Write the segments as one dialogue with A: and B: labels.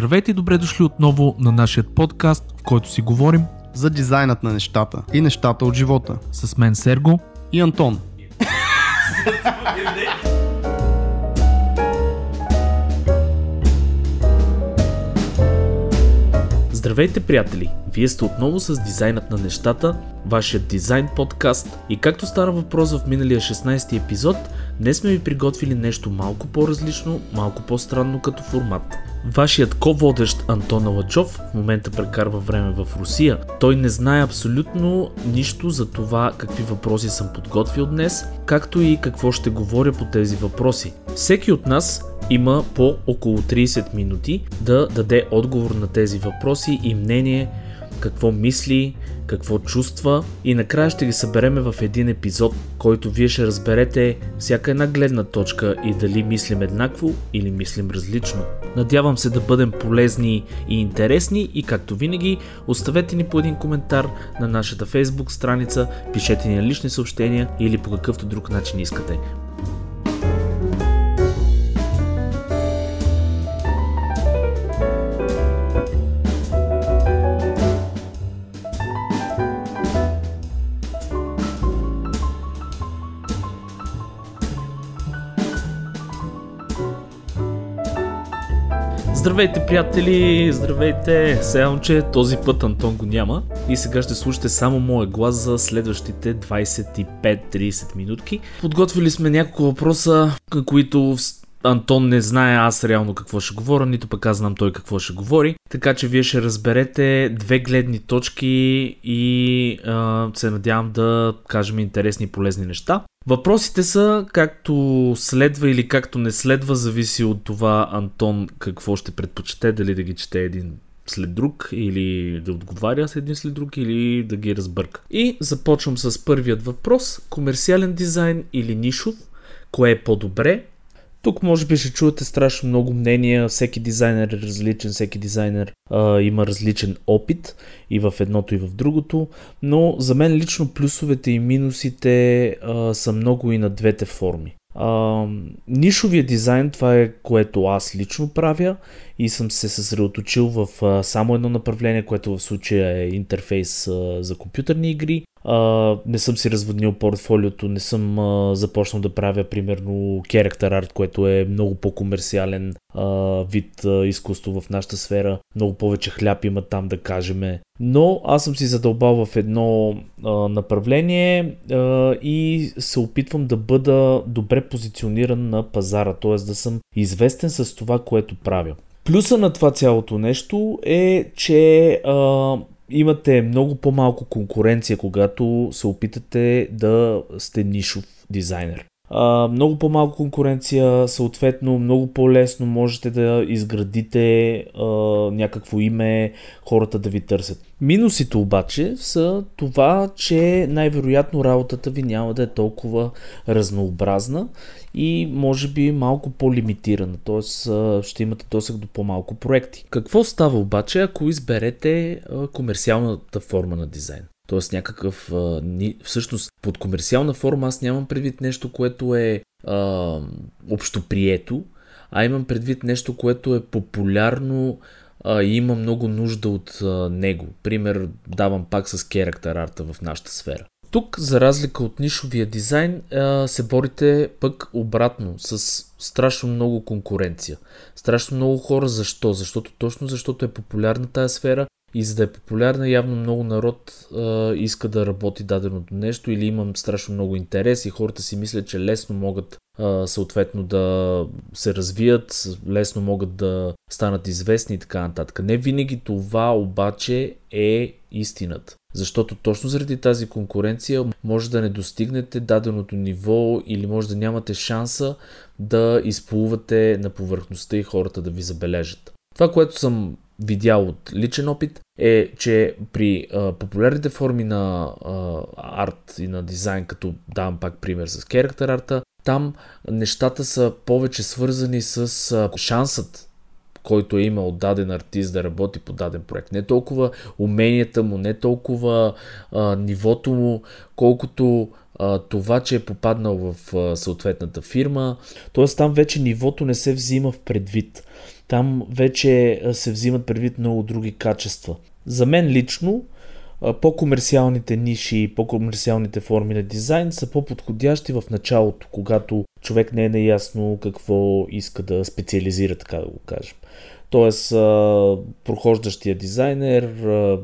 A: Здравейте и добре дошли отново на нашия подкаст, в който си говорим
B: за дизайнът на нещата и нещата от живота.
A: с мен Серго.
B: И Антон.
A: Здравейте, приятели! Вие сте отново с Дизайнът на нещата, вашият дизайн подкаст. И както стара въпрос в миналия 16 епизод, днес сме ви приготвили нещо малко по-различно, малко по-странно като формат. Вашият ко-водещ Антон Аладжов в момента прекарва време в Русия. Той не знае абсолютно нищо за това какви въпроси съм подготвил днес, както и какво ще говоря по тези въпроси. Всеки от нас има по около 30 минути да даде отговор на тези въпроси и мнение, какво мисли, какво чувства и накрая ще ги събереме в един епизод, който вие ще разберете всяка една гледна точка и дали мислим еднакво или мислим различно. Надявам се да бъдем полезни и интересни и както винаги оставете ни по един коментар на нашата фейсбук страница, пишете ни лични съобщения или по какъвто друг начин искате. Здравейте, приятели! Здравейте! Само, че този път Антон го няма и сега ще слушате само моя глас за следващите 25-30 минутки. Подготвили сме няколко въпроса, които Антон не знае аз реално какво ще говоря, нито пък аз знам той какво ще говори. Така че вие ще разберете две гледни точки и а, се надявам да кажем интересни и полезни неща. Въпросите са както следва или както не следва, зависи от това Антон какво ще предпочете, дали да ги чете един след друг или да отговаря с един след друг или да ги разбърка. И започвам с първият въпрос. Комерциален дизайн или нишов? Кое е по-добре? Тук може би ще чуете страшно много мнения, всеки дизайнер е различен, всеки дизайнер а, има различен опит и в едното и в другото, но за мен лично плюсовете и минусите а, са много и на двете форми. А, нишовия дизайн, това е което аз лично правя и съм се съсредоточил в а, само едно направление, което в случая е интерфейс а, за компютърни игри. А, не съм си разводнил портфолиото, не съм а, започнал да правя примерно character art, което е много по-комерциален а, вид а, изкуство в нашата сфера. Много повече хляб има там да кажеме. Но аз съм си задълбал в едно а, направление а, и се опитвам да бъда добре позициониран на пазара, т.е. да съм известен с това, което правя. Плюса на това цялото нещо е, че а, имате много по-малко конкуренция, когато се опитате да сте нишов дизайнер. Много по-малко конкуренция, съответно много по-лесно можете да изградите а, някакво име, хората да ви търсят. Минусите обаче са това, че най-вероятно работата ви няма да е толкова разнообразна и може би малко по-лимитирана, т.е. ще имате досег до по-малко проекти. Какво става обаче, ако изберете комерциалната форма на дизайн? Тоест някакъв... Всъщност, под комерциална форма аз нямам предвид нещо, което е а, общоприето, а имам предвид нещо, което е популярно а, и има много нужда от а, него. Пример давам пак с керактер арта в нашата сфера. Тук, за разлика от нишовия дизайн, се борите пък обратно с страшно много конкуренция. Страшно много хора. Защо? Защото точно защото е популярна тази сфера и за да е популярна, явно много народ а, иска да работи даденото нещо или имам страшно много интерес и хората си мислят, че лесно могат а, съответно да се развият, лесно могат да станат известни и така нататък. Не винаги това обаче е истината. Защото точно заради тази конкуренция може да не достигнете даденото ниво или може да нямате шанса да изплувате на повърхността и хората да ви забележат. Това, което съм видял от личен опит, е, че при а, популярните форми на а, арт и на дизайн, като давам пак пример с керактер арта, там нещата са повече свързани с а, шансът който е имал даден артист да работи по даден проект. Не толкова уменията му, не толкова а, нивото му, колкото а, това, че е попаднал в а, съответната фирма. Тоест там вече нивото не се взима в предвид. Там вече се взимат предвид много други качества. За мен лично по-комерциалните ниши и по-комерциалните форми на дизайн са по-подходящи в началото, когато човек не е наясно какво иска да специализира, така да го кажем. Тоест, прохождащия дизайнер,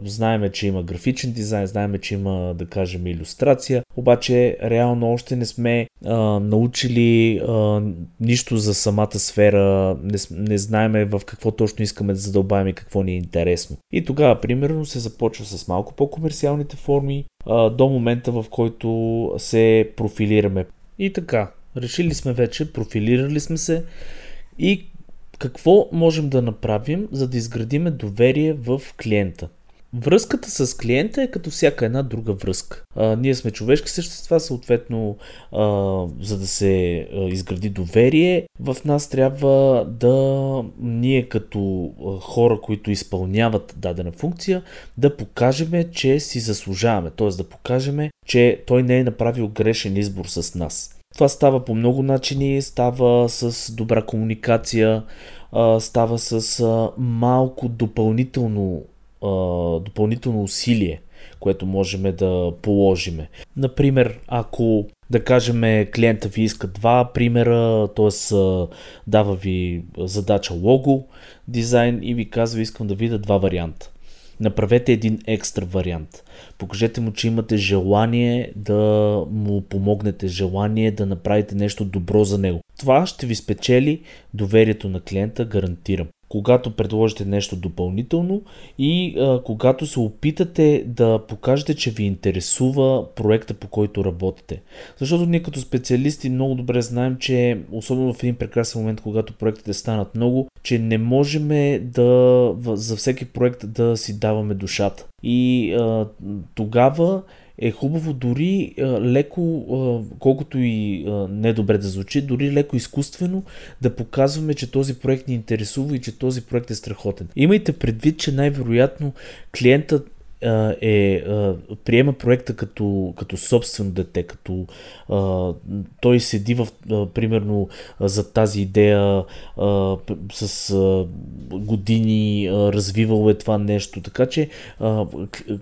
A: знаеме, че има графичен дизайн, знаеме, че има, да кажем, иллюстрация, обаче реално още не сме а, научили а, нищо за самата сфера, не, не знаеме в какво точно искаме да задълбаем и какво ни е интересно. И тогава, примерно, се започва с малко по-комерциалните форми, а, до момента в който се профилираме. И така, решили сме вече, профилирали сме се и какво можем да направим, за да изградиме доверие в клиента? Връзката с клиента е като всяка една друга връзка. А, ние сме човешки същества, съответно, а, за да се а, изгради доверие, в нас трябва да ние като а, хора, които изпълняват дадена функция, да покажем, че си заслужаваме. Т.е. да покажем, че той не е направил грешен избор с нас. Това става по много начини, става с добра комуникация, става с малко допълнително, допълнително усилие, което можем да положиме. Например, ако да кажем клиента ви иска два примера, т.е. дава ви задача лого, дизайн и ви казва искам да видя два варианта. Направете един екстра вариант. Покажете му, че имате желание да му помогнете, желание да направите нещо добро за него. Това ще ви спечели доверието на клиента, гарантирам когато предложите нещо допълнително и а, когато се опитате да покажете, че ви интересува проекта по който работите. Защото ние като специалисти много добре знаем, че особено в един прекрасен момент, когато проектите станат много, че не можем да за всеки проект да си даваме душата. И а, тогава е хубаво дори а, леко, а, колкото и а, недобре да звучи, дори леко изкуствено да показваме, че този проект ни интересува и че този проект е страхотен. Имайте предвид, че най-вероятно клиентът е, приема проекта като, като собствено дете, като а, той седи в, а, примерно за тази идея а, с а, години, а, развивал е това нещо. Така че, а,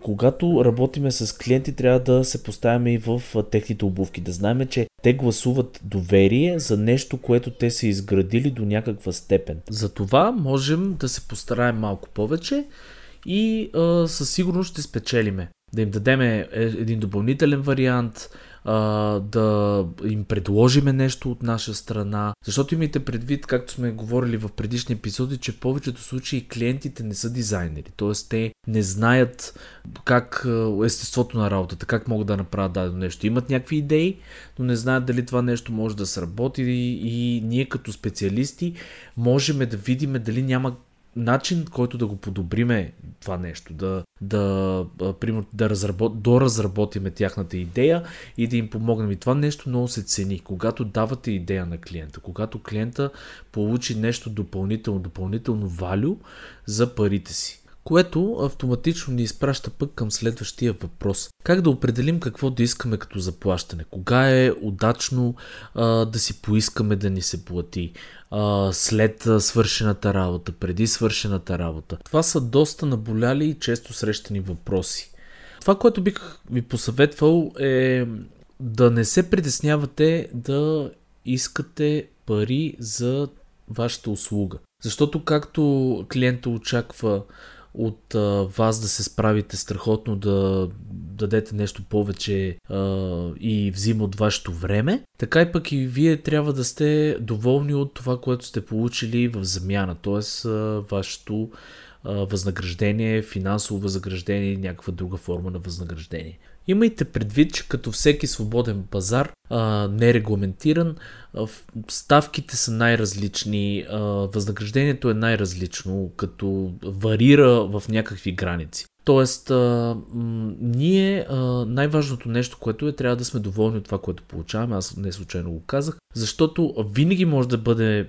A: когато работиме с клиенти, трябва да се поставяме и в а, техните обувки, да знаем, че те гласуват доверие за нещо, което те са изградили до някаква степен. За това можем да се постараем малко повече и а, със сигурност ще спечелиме. Да им дадем е, един допълнителен вариант, а, да им предложиме нещо от наша страна. Защото имайте предвид, както сме говорили в предишни епизоди, че в повечето случаи клиентите не са дизайнери. Т.е. те не знаят как естеството на работата, как могат да направят дадено нещо. Имат някакви идеи, но не знаят дали това нещо може да сработи и ние като специалисти можем да видим дали няма начин, който да го подобриме това нещо, да, да, да разработ, доразработиме тяхната идея и да им помогнем. И това нещо много се цени. Когато давате идея на клиента, когато клиента получи нещо допълнително, допълнително валю за парите си което автоматично ни изпраща пък към следващия въпрос. Как да определим какво да искаме като заплащане? Кога е удачно а, да си поискаме да ни се плати? А, след свършената работа, преди свършената работа? Това са доста наболяли и често срещани въпроси. Това, което бих ви посъветвал е да не се притеснявате да искате пари за вашата услуга. Защото както клиента очаква от а, вас да се справите страхотно, да дадете нещо повече а, и взима от вашето време, така и пък и вие трябва да сте доволни от това, което сте получили в замяна, т.е. вашето а, възнаграждение, финансово възнаграждение или някаква друга форма на възнаграждение. Имайте предвид, че като всеки свободен пазар, а, нерегламентиран, а, ставките са най-различни, а, възнаграждението е най-различно, като варира в някакви граници. Тоест, а, м- ние а, най-важното нещо, което е, трябва да сме доволни от това, което получаваме. Аз не случайно го казах, защото винаги може да бъде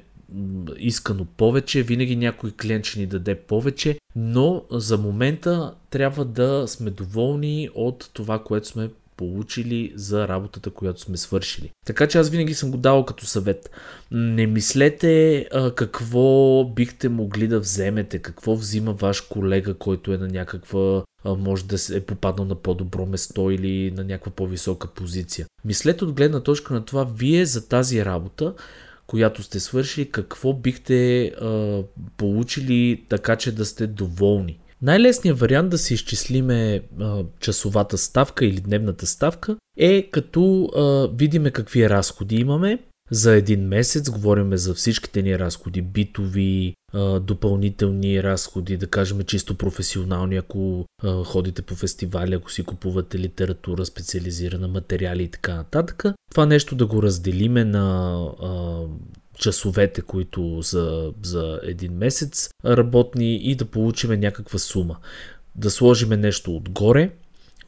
A: искано повече, винаги някой клиент ще ни даде повече, но за момента трябва да сме доволни от това, което сме получили за работата, която сме свършили. Така че аз винаги съм го давал като съвет. Не мислете а, какво бихте могли да вземете, какво взима ваш колега, който е на някаква може да е попаднал на по-добро место или на някаква по-висока позиция. Мислете от гледна точка на това, вие за тази работа, която сте свършили, какво бихте а, получили така, че да сте доволни. Най-лесният вариант да си изчислиме а, часовата ставка или дневната ставка е като а, видиме какви разходи имаме. За един месец говорим за всичките ни разходи, битови, допълнителни разходи, да кажем чисто професионални, ако ходите по фестивали, ако си купувате литература, специализирана материали и така нататък. Това нещо да го разделиме на часовете, които за, за един месец работни и да получиме някаква сума. Да сложиме нещо отгоре,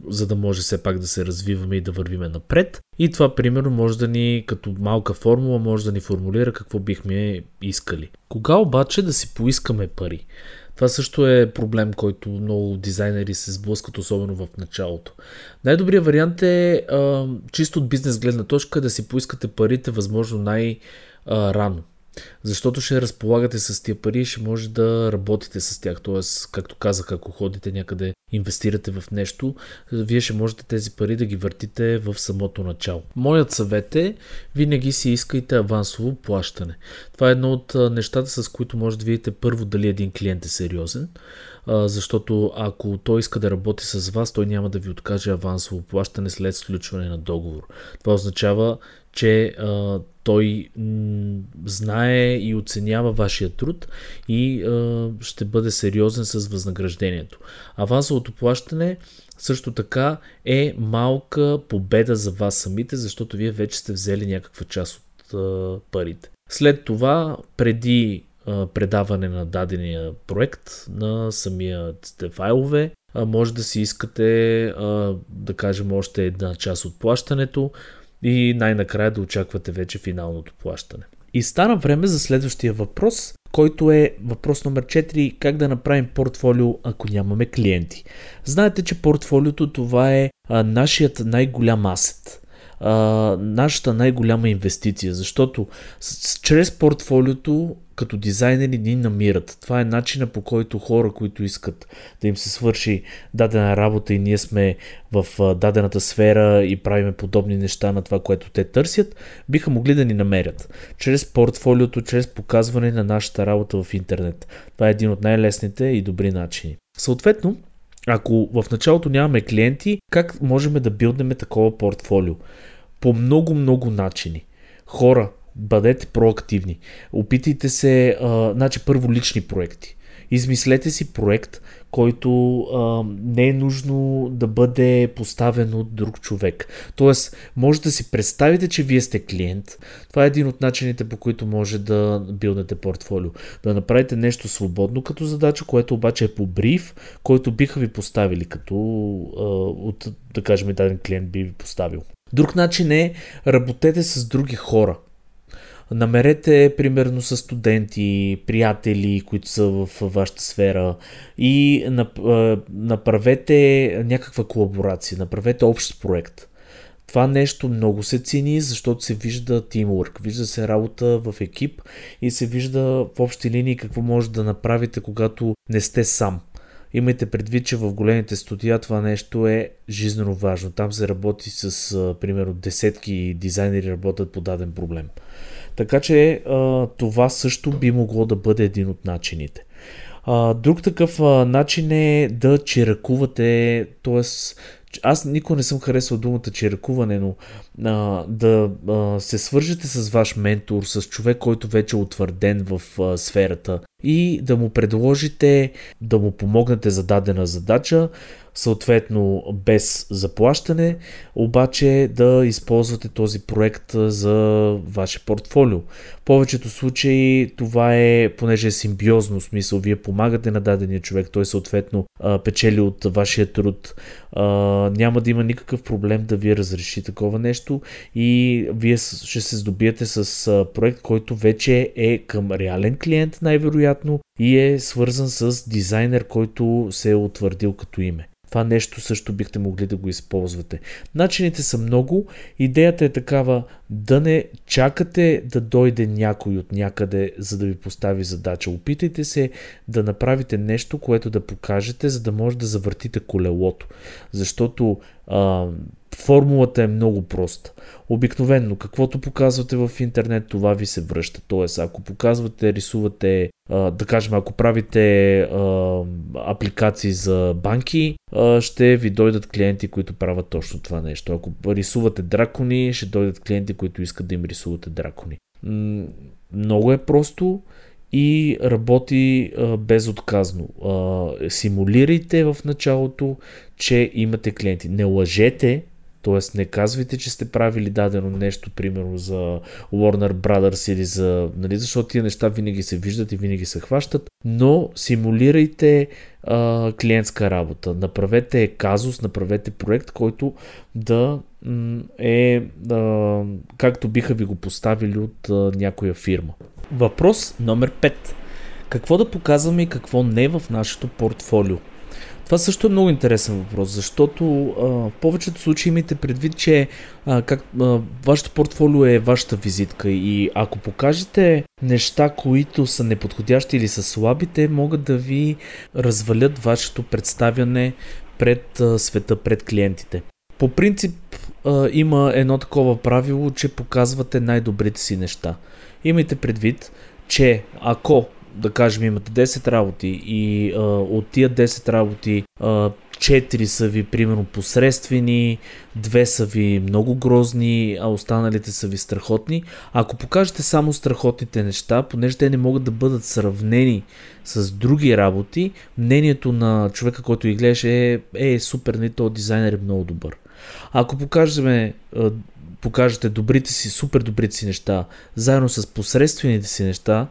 A: за да може все пак да се развиваме и да вървиме напред. И това, примерно, може да ни, като малка формула, може да ни формулира какво бихме искали. Кога обаче да си поискаме пари? Това също е проблем, който много дизайнери се сблъскат, особено в началото. Най-добрият вариант е чисто от бизнес гледна точка да си поискате парите възможно най- а, рано. Защото ще разполагате с тия пари и ще може да работите с тях. Тоест, както казах, ако ходите някъде, инвестирате в нещо, вие ще можете тези пари да ги въртите в самото начало. Моят съвет е, винаги си искайте авансово плащане. Това е едно от нещата, с които може да видите първо дали един клиент е сериозен, защото ако той иска да работи с вас, той няма да ви откаже авансово плащане след сключване на договор. Това означава, че а, той м- знае и оценява вашия труд и а, ще бъде сериозен с възнаграждението. Авансовото плащане също така е малка победа за вас самите, защото вие вече сте взели някаква част от а, парите. След това, преди предаване на дадения проект на самия файлове, може да си искате, да кажем, още една част от плащането, и най-накрая да очаквате вече финалното плащане. И стана време за следващия въпрос, който е въпрос номер 4. Как да направим портфолио, ако нямаме клиенти? Знаете, че портфолиото това е нашият най-голям асет. Нашата най-голяма инвестиция, защото чрез портфолиото като дизайнери ни намират. Това е начина по който хора, които искат да им се свърши дадена работа и ние сме в дадената сфера и правиме подобни неща на това, което те търсят, биха могли да ни намерят. Чрез портфолиото, чрез показване на нашата работа в интернет. Това е един от най-лесните и добри начини. Съответно, ако в началото нямаме клиенти, как можем да билднеме такова портфолио? По много-много начини. Хора, бъдете проактивни. Опитайте се, а, значи първо лични проекти. Измислете си проект, който а, не е нужно да бъде поставен от друг човек. Тоест, може да си представите, че вие сте клиент. Това е един от начините, по които може да билдете портфолио. Да направите нещо свободно като задача, което обаче е по бриф, който биха ви поставили, като а, от, да кажем, даден клиент би ви поставил. Друг начин е работете с други хора. Намерете примерно с студенти, приятели, които са в вашата сфера и направете някаква колаборация, направете общ проект. Това нещо много се цени, защото се вижда тимворк, вижда се работа в екип и се вижда в общи линии какво може да направите, когато не сте сам. Имайте предвид, че в големите студия това нещо е жизненно важно. Там се работи с, примерно, десетки дизайнери работят по даден проблем. Така че а, това също би могло да бъде един от начините. А, друг такъв а, начин е да чиракувате, т.е. аз никога не съм харесал думата чиракуване, но а, да а, се свържете с ваш ментор, с човек, който вече е утвърден в а, сферата и да му предложите да му помогнете за дадена задача, съответно без заплащане, обаче да използвате този проект за ваше портфолио. В повечето случаи това е, понеже е симбиозно смисъл, вие помагате на дадения човек, той съответно печели от вашия труд, няма да има никакъв проблем да ви разреши такова нещо и вие ще се здобиете с проект, който вече е към реален клиент най-вероятно и е свързан с дизайнер, който се е утвърдил като име. Това нещо също бихте могли да го използвате. Начините са много. Идеята е такава да не чакате да дойде някой от някъде, за да ви постави задача. Опитайте се да направите нещо, което да покажете, за да може да завъртите колелото. Защото а, формулата е много проста. Обикновенно, каквото показвате в интернет, това ви се връща. Тоест, ако показвате, рисувате, да кажем, ако правите апликации за банки, ще ви дойдат клиенти, които правят точно това нещо. Ако рисувате дракони, ще дойдат клиенти, които искат да им рисувате дракони. Много е просто и работи безотказно. Симулирайте в началото, че имате клиенти. Не лъжете, Тоест не казвайте, че сте правили дадено нещо, примерно за Warner Brothers или за... Нали, защото тия неща винаги се виждат и винаги се хващат, но симулирайте а, клиентска работа. Направете казус, направете проект, който да е а, както биха ви го поставили от а, някоя фирма. Въпрос номер 5. Какво да показваме и какво не в нашето портфолио? Това също е много интересен въпрос, защото а, в повечето случаи имайте предвид, че а, как, а, вашето портфолио е вашата визитка и ако покажете неща, които са неподходящи или са слаби, те могат да ви развалят вашето представяне пред а, света, пред клиентите. По принцип а, има едно такова правило, че показвате най-добрите си неща. Имайте предвид, че ако да кажем, имате 10 работи и а, от тия 10 работи а, 4 са ви примерно посредствени, 2 са ви много грозни, а останалите са ви страхотни. Ако покажете само страхотните неща, понеже те не могат да бъдат сравнени с други работи, мнението на човека, който ги гледаше е, е супер, не, нали, този дизайнер е много добър. Ако покажем, покажете добрите си, супер добрите си неща, заедно с посредствените си неща,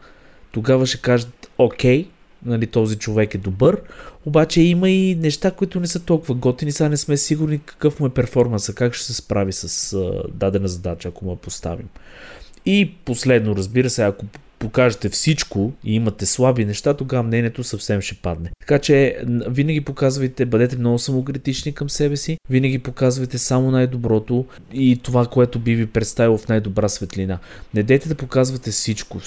A: тогава ще кажат, окей, нали, този човек е добър, обаче има и неща, които не са толкова готини, сега не сме сигурни какъв му е перформанса, как ще се справи с а, дадена задача, ако му я поставим. И последно, разбира се, ако покажете всичко и имате слаби неща, тогава мнението съвсем ще падне. Така че винаги показвайте, бъдете много самокритични към себе си, винаги показвайте само най-доброто и това, което би ви представило в най-добра светлина. Не дейте да показвате всичко.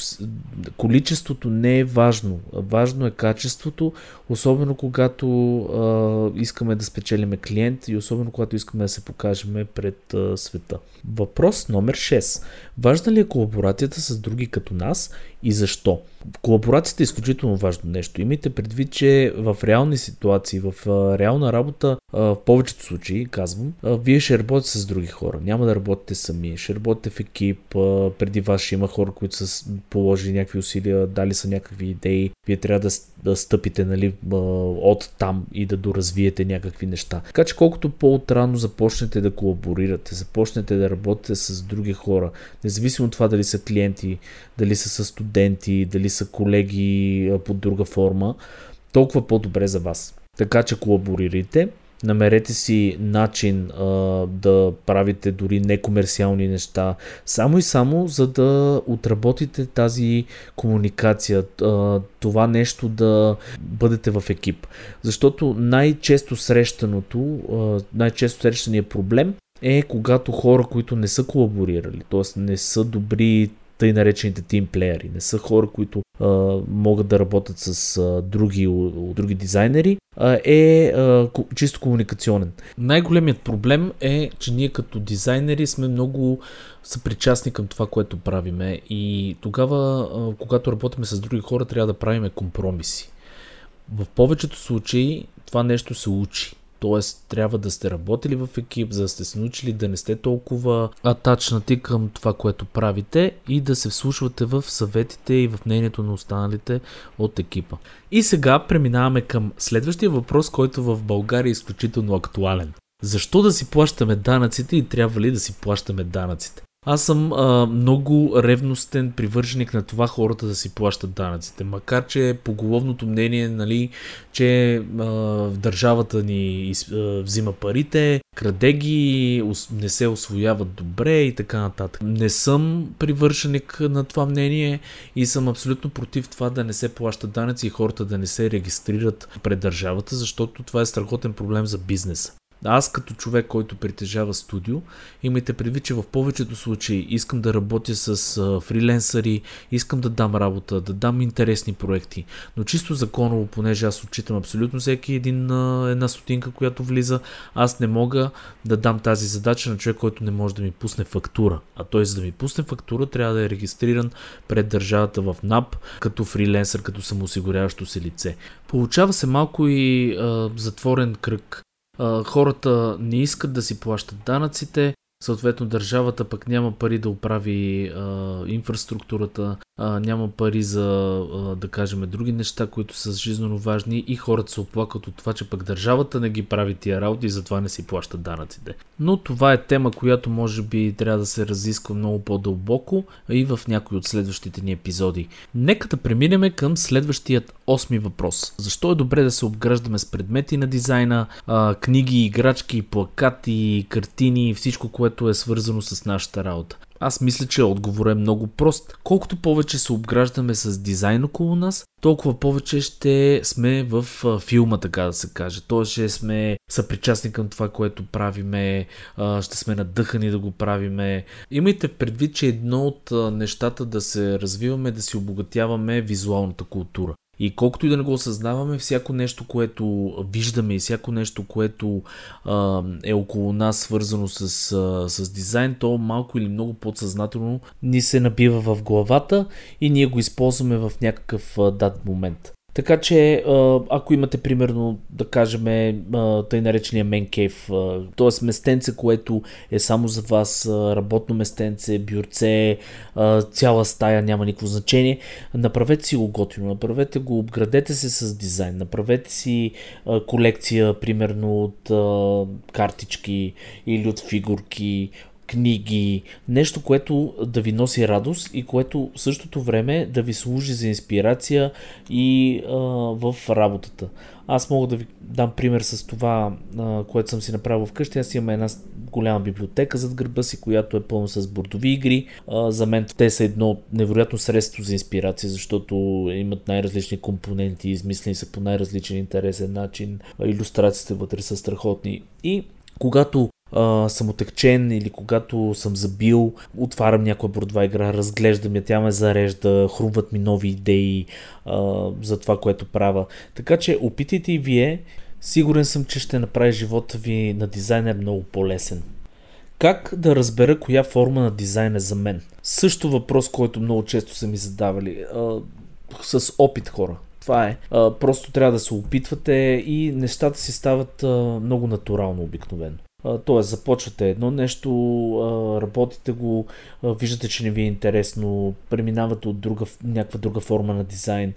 A: Количеството не е важно. Важно е качеството, особено когато а, искаме да спечелиме клиент и особено когато искаме да се покажем пред а, света. Въпрос номер 6. Важна ли е колаборацията с други като нас и защо? Колаборацията е изключително важно нещо. Имайте предвид, че в реални ситуации, в реална работа, в повечето случаи, казвам, вие ще работите с други хора. Няма да работите сами. Ще работите в екип. Преди вас ще има хора, които са положили някакви усилия, дали са някакви идеи. Вие трябва да, да стъпите нали, от там и да доразвиете някакви неща. Така че колкото по-отрано започнете да колаборирате, започнете да работите с други хора, независимо от това дали са клиенти, дали са студенти, дали са колеги под друга форма, толкова по-добре за вас. Така че колаборирайте, намерете си начин а, да правите дори некомерциални неща, само и само за да отработите тази комуникация, а, това нещо да бъдете в екип. Защото най-често срещаното, а, най-често срещания проблем е когато хора, които не са колаборирали, т.е. не са добри тъй наречените тимплеери. Не са хора, които а, могат да работят с а, други, у, други дизайнери, а, е а, чисто комуникационен. Най-големият проблем е, че ние като дизайнери сме много съпричастни към това, което правиме и тогава, а, когато работиме с други хора, трябва да правиме компромиси. В повечето случаи това нещо се учи. Тоест, трябва да сте работили в екип, за да сте се научили да не сте толкова атачнати към това, което правите и да се вслушвате в съветите и в мнението на останалите от екипа. И сега преминаваме към следващия въпрос, който в България е изключително актуален. Защо да си плащаме данъците и трябва ли да си плащаме данъците? Аз съм а, много ревностен привърженик на това хората да си плащат данъците. Макар, че поголовното мнение, нали, че а, държавата ни а, взима парите, краде ги, не се освояват добре и така нататък. Не съм привърженик на това мнение и съм абсолютно против това да не се плащат данъци и хората да не се регистрират пред държавата, защото това е страхотен проблем за бизнеса. Аз като човек, който притежава студио, имайте предвид, че в повечето случаи искам да работя с фриленсъри, искам да дам работа, да дам интересни проекти, но чисто законово, понеже аз отчитам абсолютно всеки един, една стотинка, която влиза, аз не мога да дам тази задача на човек, който не може да ми пусне фактура. А той за да ми пусне фактура трябва да е регистриран пред държавата в НАП като фриленсър, като самоосигуряващо се лице. Получава се малко и а, затворен кръг хората не искат да си плащат данъците, съответно държавата пък няма пари да оправи а, инфраструктурата, а, няма пари за, а, да кажем, други неща, които са жизненно важни и хората се оплакат от това, че пък държавата не ги прави тия работи и затова не си плащат данъците. Но това е тема, която може би трябва да се разисква много по-дълбоко и в някои от следващите ни епизоди. Нека да преминем към следващият осми въпрос. Защо е добре да се обграждаме с предмети на дизайна, а, книги, играчки, плакати, картини, всичко, което е свързано с нашата работа? Аз мисля, че отговор е много прост. Колкото повече се обграждаме с дизайн около нас, толкова повече ще сме в филма, така да се каже. Тоест ще сме съпричастни към това, което правиме, ще сме надъхани да го правиме. Имайте предвид, че едно от нещата да се развиваме, да си обогатяваме визуалната култура. И колкото и да не го осъзнаваме, всяко нещо, което виждаме и всяко нещо, което а, е около нас свързано с, а, с дизайн, то малко или много подсъзнателно ни се набива в главата и ние го използваме в някакъв а, дат момент. Така че, ако имате примерно, да кажем, тъй наречения мен кейв, т.е. местенце, което е само за вас, работно местенце, бюрце, цяла стая, няма никакво значение, направете си го готино, направете го, обградете се с дизайн, направете си колекция, примерно от картички или от фигурки, книги, нещо, което да ви носи радост и което в същото време да ви служи за инспирация и а, в работата. Аз мога да ви дам пример с това, а, което съм си направил вкъщи. Аз имам една голяма библиотека зад гърба си, която е пълна с бордови игри. А, за мен те са едно невероятно средство за инспирация, защото имат най-различни компоненти, измислени са по най-различен интересен начин. Иллюстрациите вътре са страхотни. И когато а, съм отекчен или когато съм забил, отварям някоя бордова игра, разглеждам я, тя ме зарежда, хрумват ми нови идеи а, за това, което правя. Така че опитайте и вие, сигурен съм, че ще направи живота ви на дизайнер много по-лесен. Как да разбера коя форма на дизайн е за мен? Също въпрос, който много често са ми задавали. А, с опит хора. Това е. А, просто трябва да се опитвате и нещата си стават а, много натурално обикновено. Тоест, започвате едно нещо, работите го, виждате, че не ви е интересно, преминавате от друга, някаква друга форма на дизайн.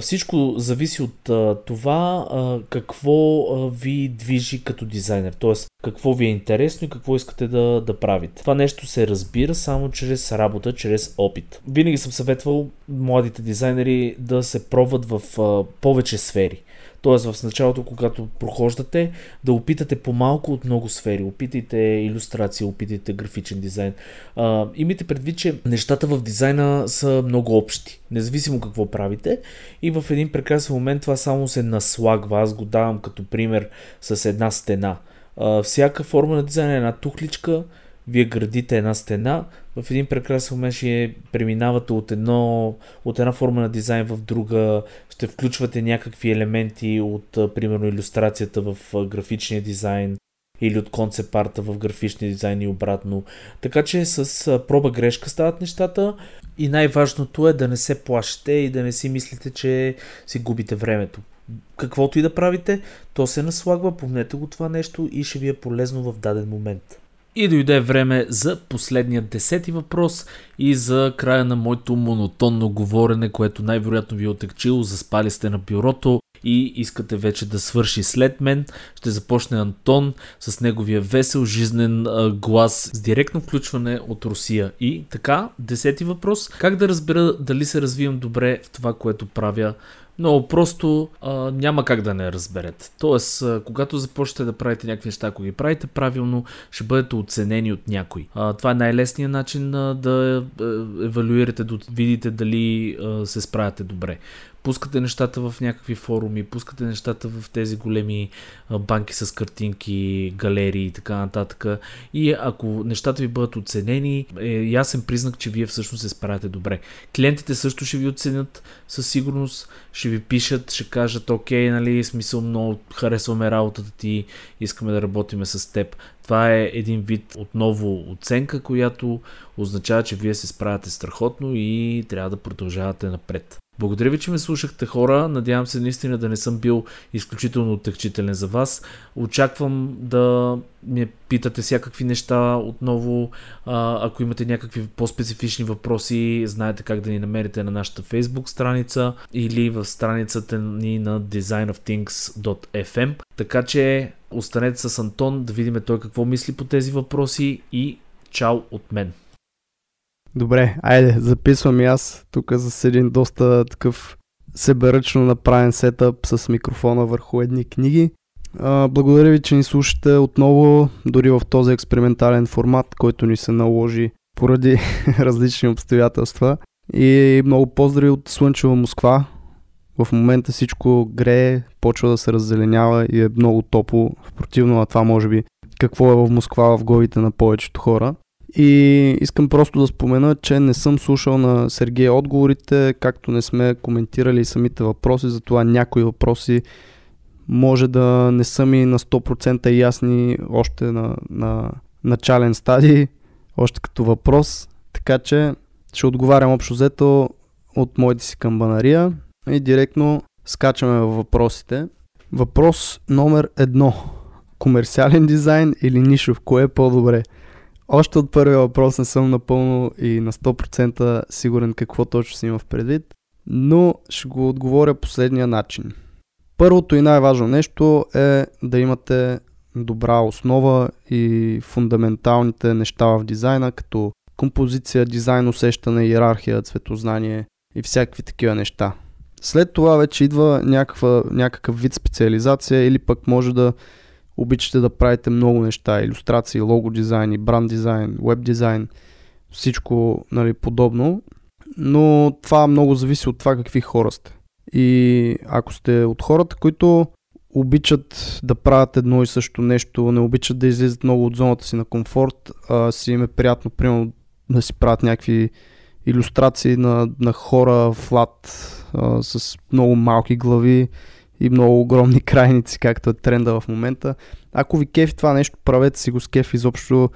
A: Всичко зависи от това какво ви движи като дизайнер. Тоест, какво ви е интересно и какво искате да, да правите. Това нещо се разбира само чрез работа, чрез опит. Винаги съм съветвал младите дизайнери да се пробват в повече сфери. Тоест в началото, когато прохождате, да опитате по-малко от много сфери. Опитайте иллюстрация, опитайте графичен дизайн. А, имайте предвид, че нещата в дизайна са много общи. Независимо какво правите. И в един прекрасен момент това само се наслагва. Аз го давам като пример с една стена. А, всяка форма на дизайн е една тухличка, вие градите една стена, в един прекрасен момент ще преминавате от, едно, от една форма на дизайн в друга, ще включвате някакви елементи от, примерно, иллюстрацията в графичния дизайн или от концепт в графичния дизайн и обратно. Така че с проба грешка стават нещата и най-важното е да не се плашите и да не си мислите, че си губите времето. Каквото и да правите, то се наслагва, помнете го това нещо и ще ви е полезно в даден момент. И дойде време за последния десети въпрос и за края на моето монотонно говорене, което най-вероятно ви е отекчило, заспали сте на бюрото и искате вече да свърши след мен, ще започне Антон с неговия весел, жизнен глас с директно включване от Русия. И така, десети въпрос. Как да разбера дали се развивам добре в това, което правя много просто а, няма как да не разберете. Тоест, а, когато започнете да правите някакви неща, ако ги правите правилно, ще бъдете оценени от някой. А, това е най-лесният начин а, да евалюирате, да видите дали а, се справяте добре пускате нещата в някакви форуми, пускате нещата в тези големи банки с картинки, галерии и така нататък. И ако нещата ви бъдат оценени, е ясен признак, че вие всъщност се справяте добре. Клиентите също ще ви оценят със сигурност, ще ви пишат, ще кажат, окей, нали, смисъл много харесваме работата ти, искаме да работиме с теб. Това е един вид отново оценка, която означава, че вие се справяте страхотно и трябва да продължавате напред. Благодаря ви, че ме слушахте хора. Надявам се наистина да не съм бил изключително оттъкчителен за вас. Очаквам да ме питате всякакви неща отново. Ако имате някакви по-специфични въпроси, знаете как да ни намерите на нашата Facebook страница или в страницата ни на designofthings.fm. Така че останете с Антон да видим той какво мисли по тези въпроси и чао от мен.
B: Добре, айде, записвам и аз тук с един доста такъв себеръчно направен сетъп с микрофона върху едни книги. А, благодаря ви, че ни слушате отново, дори в този експериментален формат, който ни се наложи поради различни обстоятелства. И много поздрави от Слънчева Москва. В момента всичко грее, почва да се раззеленява и е много топло. В противно на това, може би, какво е в Москва в главите на повечето хора. И искам просто да спомена, че не съм слушал на Сергей отговорите, както не сме коментирали самите въпроси, затова някои въпроси може да не са ми на 100% ясни още на, на начален стадий, още като въпрос. Така че ще отговарям общо взето от моите си камбанария и директно скачаме във въпросите. Въпрос номер едно. Комерциален дизайн или нишов? Кое е по-добре? Още от първия въпрос не съм напълно и на 100% сигурен какво точно си има в предвид, но ще го отговоря последния начин. Първото и най-важно нещо е да имате добра основа и фундаменталните неща в дизайна, като композиция, дизайн, усещане, иерархия, цветознание и всякакви такива неща. След това вече идва някаква, някакъв вид специализация или пък може да обичате да правите много неща, иллюстрации, лого дизайн, бранд дизайн, веб дизайн, всичко нали, подобно, но това много зависи от това какви хора сте. И ако сте от хората, които обичат да правят едно и също нещо, не обичат да излизат много от зоната си на комфорт, а си им е приятно, примерно, да си правят някакви иллюстрации на, на хора флат а, с много малки глави и много огромни крайници, както е тренда в момента. Ако ви кефи това нещо, правете си го с кеф изобщо.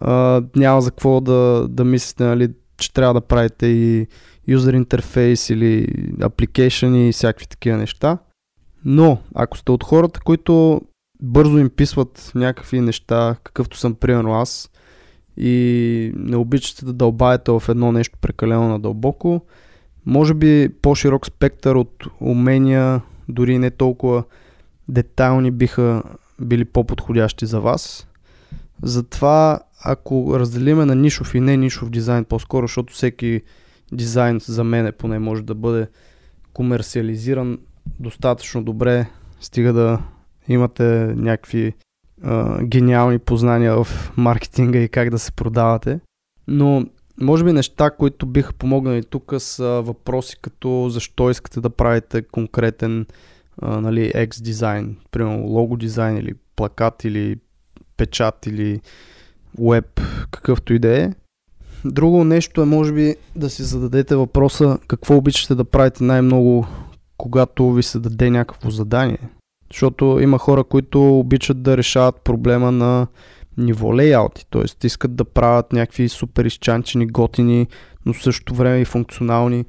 B: А, няма за какво да, да мислите, нали, че трябва да правите и юзер интерфейс или application и всякакви такива неща. Но, ако сте от хората, които бързо им писват някакви неща, какъвто съм примерно аз, и не обичате да дълбаете в едно нещо прекалено надълбоко, може би по-широк спектър от умения, дори не толкова детайлни биха били по-подходящи за вас. Затова, ако разделиме на нишов и не нишов дизайн по-скоро, защото всеки дизайн за мен е поне може да бъде комерциализиран достатъчно добре, стига да имате някакви а, гениални познания в маркетинга и как да се продавате. Но може би неща, които биха помогнали тук са въпроси като защо искате да правите конкретен а, нали, X дизайн, примерно лого дизайн или плакат или печат или веб, какъвто и да е. Друго нещо е може би да си зададете въпроса какво обичате да правите най-много, когато ви се даде някакво задание. Защото има хора, които обичат да решават проблема на ниво лейаути, т.е. искат да правят някакви супер изчанчени, готини, но в същото време и функционални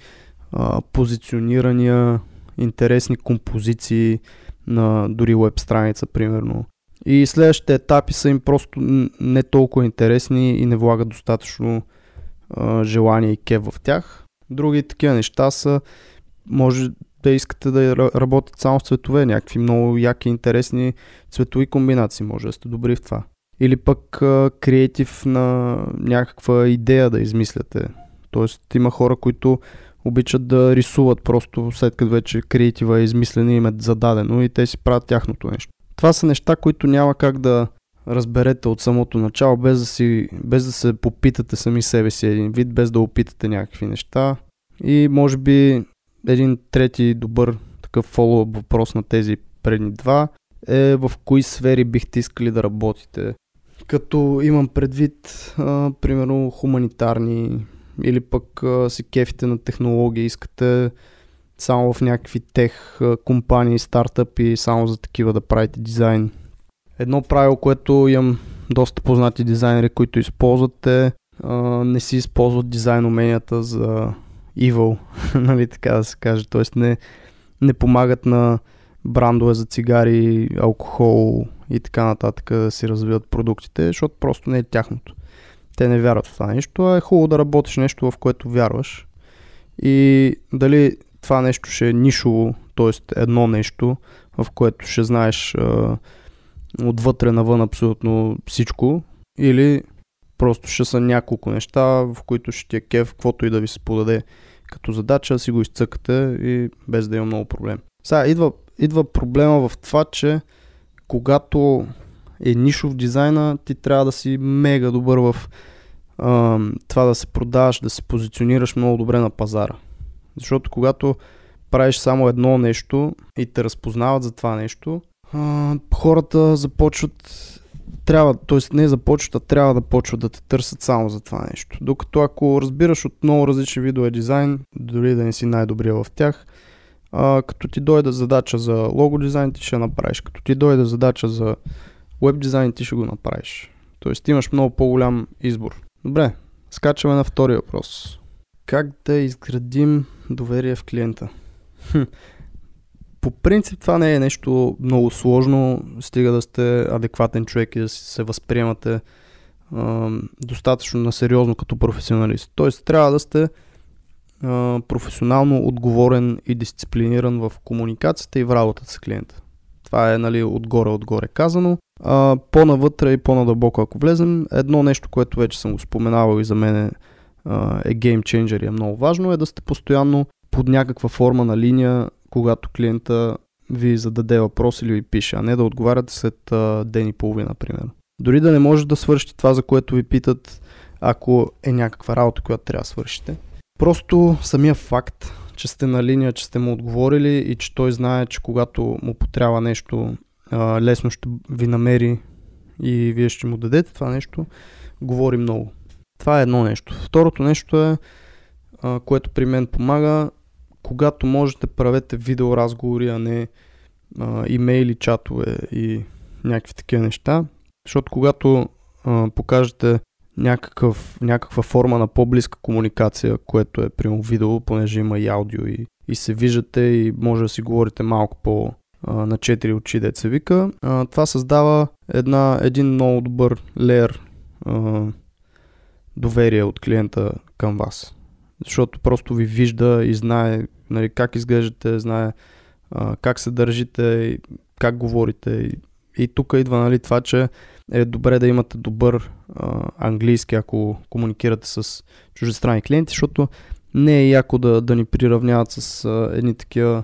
B: а, позиционирания, интересни композиции на дори веб страница, примерно. И следващите етапи са им просто не толкова интересни и не влагат достатъчно а, желание и кев в тях. Други такива неща са, може да искате да работят само с цветове, някакви много яки, интересни цветови комбинации, може да сте добри в това. Или пък креатив на някаква идея да измисляте. Тоест има хора, които обичат да рисуват просто след като вече креатива е измислено и им е зададено и те си правят тяхното нещо. Това са неща, които няма как да разберете от самото начало, без да, си, без да се попитате сами себе си един вид, без да опитате някакви неща. И може би един трети добър такъв фоллоуп въпрос на тези предни два е в кои сфери бихте искали да работите. Като имам предвид, а, примерно, хуманитарни или пък а, си кефите на технологии, искате само в някакви тех компании, стартъпи, само за такива да правите дизайн. Едно правило, което имам доста познати дизайнери, които използват е а, не си използват дизайн уменията за evil, нали така да се каже. Тоест не, не помагат на брандове за цигари, алкохол и така нататък да си развиват продуктите, защото просто не е тяхното. Те не вярват в това нещо, а е хубаво да работиш нещо, в което вярваш. И дали това нещо ще е нишово, т.е. едно нещо, в което ще знаеш а, отвътре навън абсолютно всичко, или просто ще са няколко неща, в които ще ти е кеф, каквото и да ви се подаде като задача, си го изцъкате и без да има много проблем. Сега идва, идва проблема в това, че когато е нишов дизайна, ти трябва да си мега добър в а, това да се продаваш, да се позиционираш много добре на пазара. Защото когато правиш само едно нещо и те разпознават за това нещо, а, хората започват трябва, т.е. не започват, а трябва да почват да те търсят само за това нещо. Докато ако разбираш от много различни видове дизайн, дори да не си най-добрия в тях, а, като ти дойде задача за лого дизайн, ти ще направиш. Като ти дойде задача за веб дизайн, ти ще го направиш. Тоест имаш много по-голям избор. Добре, скачаме на втория въпрос. Как да изградим доверие в клиента? по принцип това не е нещо много сложно, стига да сте адекватен човек и да се възприемате достатъчно на сериозно като професионалист. Тоест трябва да сте професионално отговорен и дисциплиниран в комуникацията и в работата с клиента. Това е нали, отгоре-отгоре казано. А, по-навътре и по-надълбоко ако влезем, едно нещо, което вече съм го споменавал и за мен е, е гейм ченджер и е много важно, е да сте постоянно под някаква форма на линия когато клиента ви зададе въпрос или ви пише, а не да отговаряте след а, ден и половина, примерно. Дори да не може да свършите това, за което ви питат, ако е някаква работа, която трябва да свършите. Просто самия факт, че сте на линия, че сте му отговорили и че той знае, че когато му потрябва нещо, лесно ще ви намери и вие ще му дадете това нещо, говори много. Това е едно нещо. Второто нещо е, което при мен помага, когато можете правете видеоразговори, а не имейли, чатове и някакви такива неща. Защото когато покажете някакъв, някаква форма на по-близка комуникация, което е прямо видео, понеже има и аудио и, и се виждате и може да си говорите малко по на 4 очи, деца вика. Това създава една, един много добър леер доверие от клиента към вас защото просто ви вижда и знае нали, как изглеждате, знае а, как се държите, как говорите. И, и тук идва нали, това, че е добре да имате добър а, английски, ако комуникирате с чуждестранни клиенти, защото не е яко да, да ни приравняват с а, едни такива,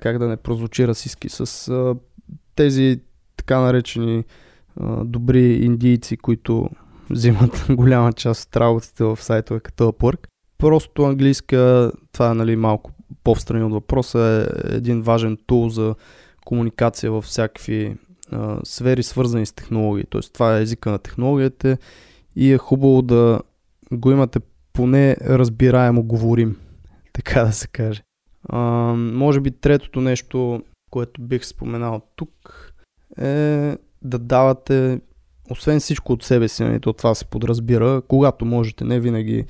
B: как да не прозвучи расистски, с а, тези така наречени а, добри индийци, които взимат голяма част от работите в сайтове като Upwork. Просто английска, това е нали, малко по-встрани от въпроса, е един важен тул за комуникация във всякакви а, сфери, свързани с технологии. Тоест това е езика на технологията и е хубаво да го имате поне разбираемо говорим, така да се каже. А, може би третото нещо, което бих споменал тук е да давате освен всичко от себе си, нали, то това се подразбира, когато можете, не винаги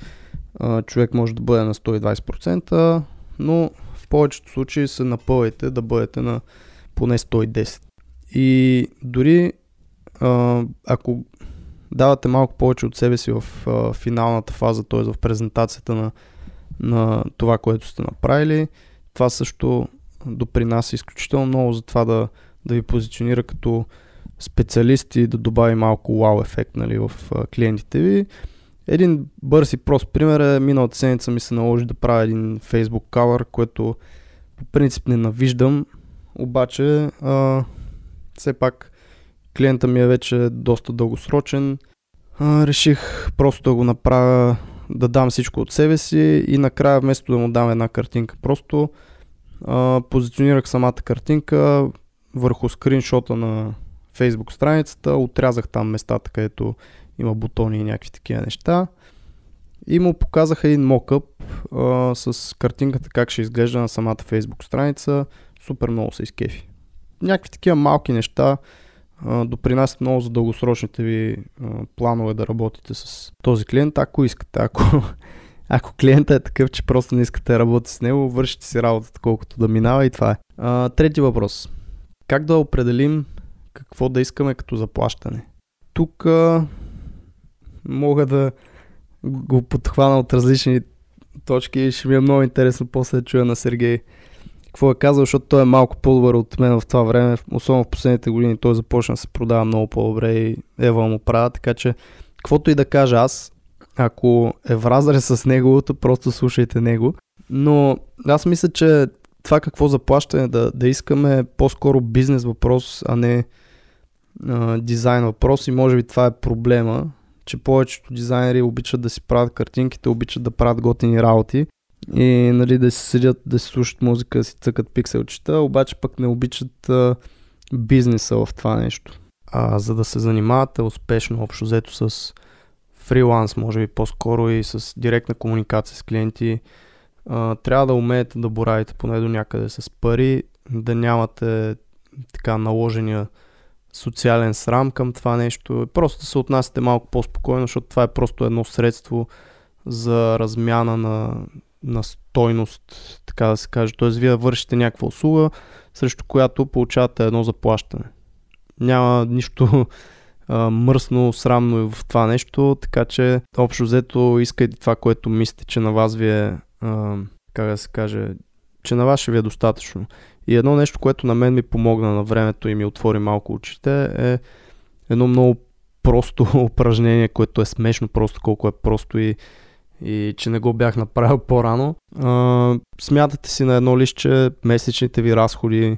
B: човек може да бъде на 120%, но в повечето случаи се напълвайте да бъдете на поне 110%. И дори ако давате малко повече от себе си в финалната фаза, т.е. в презентацията на, на това, което сте направили, това също допринася изключително много за това да, да ви позиционира като специалист и да добави малко вау ефект нали, в клиентите ви. Един бърз и прост пример е, миналата седмица ми се наложи да правя един Facebook cover, което по принцип не навиждам, обаче а, все пак клиента ми е вече доста дългосрочен. Реших просто да го направя, да дам всичко от себе си и накрая вместо да му дам една картинка, просто позиционирах самата картинка върху скриншота на Facebook страницата, отрязах там местата, където има бутони и някакви такива неща. И му показаха един мокъп а, с картинката как ще изглежда на самата Facebook страница. Супер много се изкефи. Някакви такива малки неща допринасят много за дългосрочните ви планове да работите с този клиент, ако искате. Ако, ако клиента е такъв, че просто не искате да работите с него, вършите си работата колкото да минава и това е. Трети въпрос. Как да определим какво да искаме като заплащане? Тук а, мога да го подхвана от различни точки и ще ми е много интересно после да чуя на Сергей какво е казал, защото той е малко по-добър от мен в това време, особено в последните години. Той започна да се продава много по-добре и Ева му правя, така че каквото и да кажа аз, ако е в разрез с неговото, просто слушайте него. Но аз мисля, че това какво заплащане да, да искаме е по-скоро бизнес въпрос, а не а, дизайн въпрос. И може би това е проблема, че повечето дизайнери обичат да си правят картинките, обичат да правят готини работи и нали, да си седят, да си слушат музика, да си цъкат пикселчета, обаче пък не обичат а, бизнеса в това нещо. А, за да се занимавате успешно общо взето с фриланс, може би по-скоро и с директна комуникация с клиенти, а, трябва да умеете да боравите поне до някъде с пари, да нямате така наложения социален срам към това нещо. Просто да се отнасяте малко по-спокойно, защото това е просто едно средство за размяна на, на стойност, така да се каже. Тоест, вие вършите някаква услуга, срещу която получавате едно заплащане. Няма нищо а, мръсно, срамно в това нещо, така че общо взето искайте това, което мислите, че на вас ви е, как да се каже, че на вас ще ви е достатъчно. И едно нещо, което на мен ми помогна на времето и ми отвори малко очите е едно много просто упражнение, което е смешно просто колко е просто и, и че не го бях направил по-рано. А, смятате си на едно лище месечните ви разходи,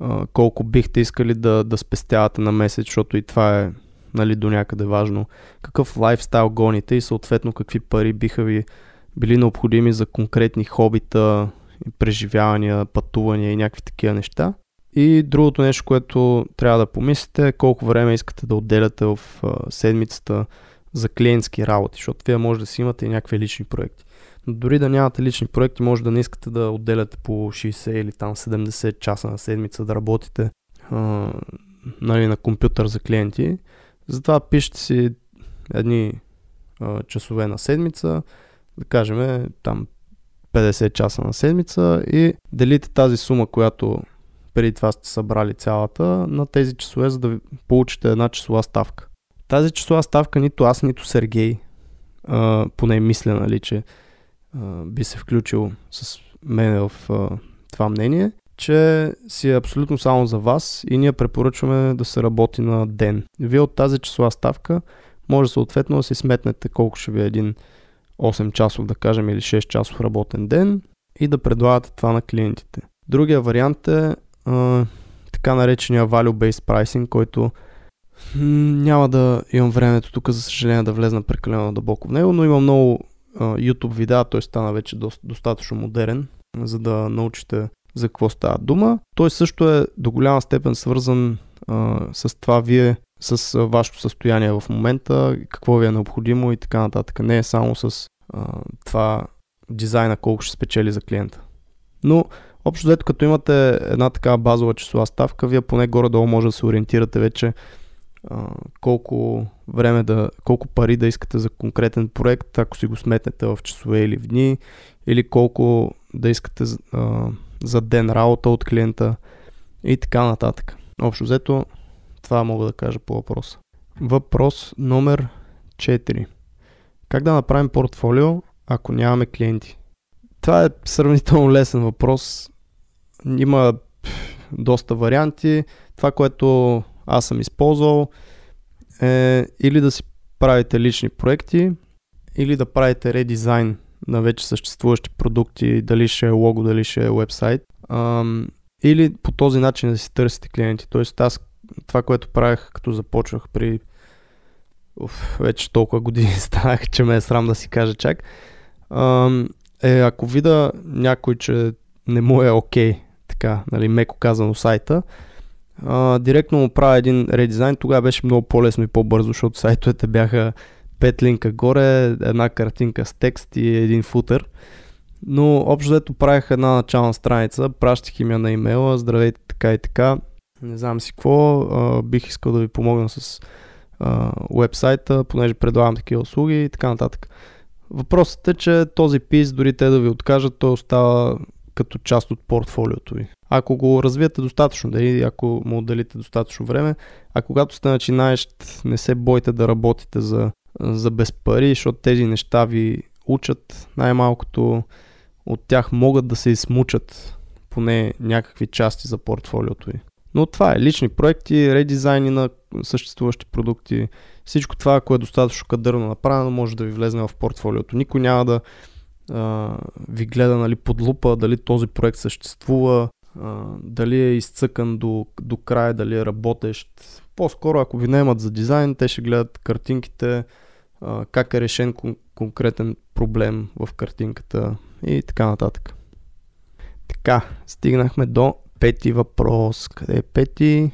B: а, колко бихте искали да, да спестявате на месец, защото и това е нали, до някъде важно. Какъв лайфстайл гоните и съответно какви пари биха ви били необходими за конкретни хобита, преживявания, пътувания и някакви такива неща. И другото нещо, което трябва да помислите е колко време искате да отделяте в седмицата за клиентски работи, защото вие може да си имате и някакви лични проекти. Но дори да нямате лични проекти, може да не искате да отделяте по 60 или там 70 часа на седмица да работите а, нали, на компютър за клиенти. Затова пишете си едни а, часове на седмица, да кажем там 50 часа на седмица и делите тази сума, която преди това сте събрали цялата на тези часове, за да получите една часова ставка. Тази часова ставка нито аз, нито Сергей, а, поне мисля, нали, че а, би се включил с мен в а, това мнение, че си е абсолютно само за вас и ние препоръчваме да се работи на ден. Вие от тази часова ставка може съответно да си сметнете колко ще ви е един 8 часов, да кажем, или 6 часов работен ден и да предлагате това на клиентите. Другия вариант е а, така наречения value-based pricing, който няма да имам времето тук, за съжаление, да влезна прекалено дълбоко в него, но има много а, YouTube видеа, той стана вече до, достатъчно модерен, за да научите за какво става дума. Той също е до голяма степен свързан а, с това вие с вашето състояние в момента, какво ви е необходимо и така нататък. Не е само с а, това дизайна колко ще спечели за клиента. Но общо взето като имате една такава базова часова ставка, вие поне горе-долу може да се ориентирате вече колко време да, колко пари да искате за конкретен проект, ако си го сметнете в часове или в дни, или колко да искате а, за ден работа от клиента и така нататък. Общо взето това мога да кажа по въпроса. Въпрос номер 4. Как да направим портфолио, ако нямаме клиенти? това е сравнително лесен въпрос. Има доста варианти. Това, което аз съм използвал е или да си правите лични проекти, или да правите редизайн на вече съществуващи продукти, дали ще е лого, дали ще е вебсайт. Ам, или по този начин да си търсите клиенти. Тоест аз това, което правех като започвах при Уф, вече толкова години станах, че ме е срам да си кажа чак. Ам, е, ако видя някой, че не му е окей, okay, така, нали, меко казано сайта, а, директно му правя един редизайн. Тогава беше много по-лесно и по-бързо, защото сайтовете бяха 5 линка горе, една картинка с текст и един футър. Но общо взето правих една начална страница, пращах им я на имейла, здравейте така и така, не знам си какво, а, бих искал да ви помогна с а, вебсайта, понеже предлагам такива услуги и така нататък. Въпросът е, че този пис, дори те да ви откажат, той остава като част от портфолиото ви. Ако го развиете достатъчно, дали, ако му отделите достатъчно време, а когато сте начинаещ, не се бойте да работите за, за без пари, защото тези неща ви учат най-малкото от тях могат да се измучат поне някакви части за портфолиото ви. Но това е лични проекти, редизайни на съществуващи продукти. Всичко това, ако е достатъчно кадърно направено, може да ви влезне в портфолиото. Никой няма да ви гледа нали, под лупа дали този проект съществува, а, дали е изцъкан до, до края, дали е работещ. По-скоро, ако ви наемат за дизайн, те ще гледат картинките, а, как е решен кон- конкретен проблем в картинката и така нататък. Така, стигнахме до пети въпрос. Къде е пети?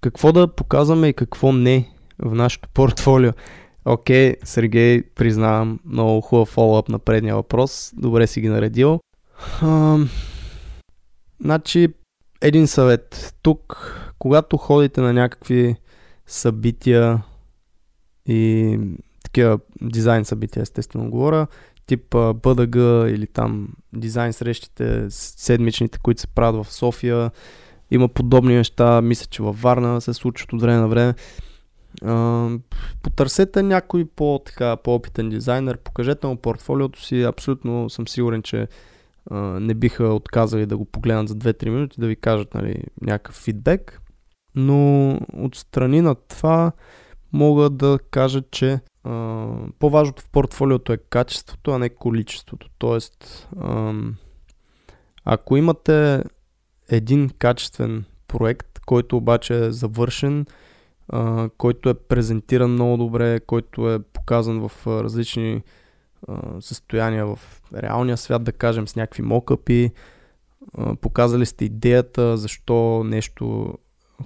B: Какво да показваме и какво не в нашото портфолио? Окей, okay, Сергей, признавам, много хубав фоллоуп на предния въпрос. Добре си ги наредил. Ам... Значи, един съвет. Тук, когато ходите на някакви събития и такива дизайн събития, естествено говоря, тип БДГ или там дизайн срещите седмичните, които се правят в София. Има подобни неща, мисля, че във Варна се случват от време на време. Потърсете някой по, така, по-опитен дизайнер, покажете му портфолиото си, абсолютно съм сигурен, че не биха отказали да го погледнат за 2-3 минути, да ви кажат нали, някакъв фидбек. Но отстрани на това мога да кажа, че по-важното в портфолиото е качеството, а не количеството. Тоест, ако имате един качествен проект, който обаче е завършен, който е презентиран много добре, който е показан в различни а, състояния в реалния свят, да кажем, с някакви мокъпи, а, показали сте идеята, защо нещо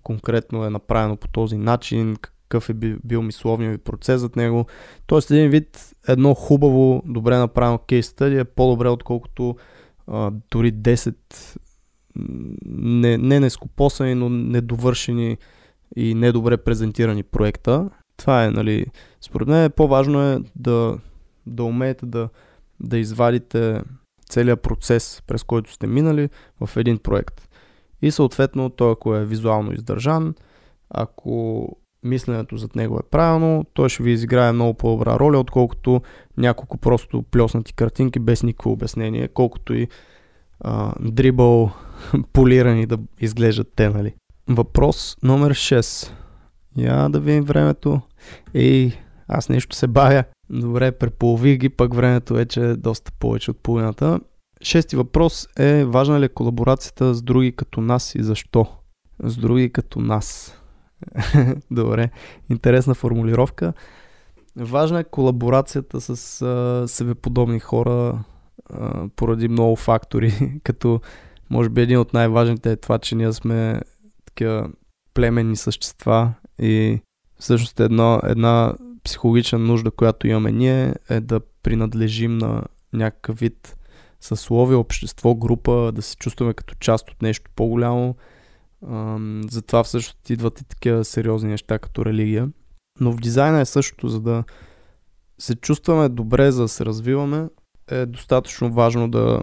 B: конкретно е направено по този начин, какъв е бил мисловният ви процес зад него. Тоест един вид, едно хубаво, добре направено кейс стъди е по-добре отколкото а, дори 10 не, не нескопосани, но недовършени и недобре презентирани проекта. Това е, нали, според мен по-важно е да, да умеете да, да извадите целият процес, през който сте минали в един проект. И съответно, той ако е визуално издържан, ако мисленето зад него е правилно, той ще ви изиграе много по-добра роля, отколкото няколко просто плеснати картинки без никакво обяснение, колкото и а, дрибъл полирани да изглеждат те, нали. Въпрос номер 6. Я да видим времето. Ей, аз нещо се бавя. Добре, преполових ги, пък времето вече е доста повече от половината. Шести въпрос е, важна ли е колаборацията с други като нас и защо? С други като нас. Добре, интересна формулировка. Важна е колаборацията с а, себеподобни хора а, поради много фактори, като може би един от най-важните е това, че ние сме такива племенни същества и всъщност една, една психологична нужда, която имаме ние е да принадлежим на някакъв вид съсловие, общество, група, да се чувстваме като част от нещо по-голямо, затова всъщност идват и такива сериозни неща като религия. Но в дизайна е същото, за да се чувстваме добре, за да се развиваме, е достатъчно важно да,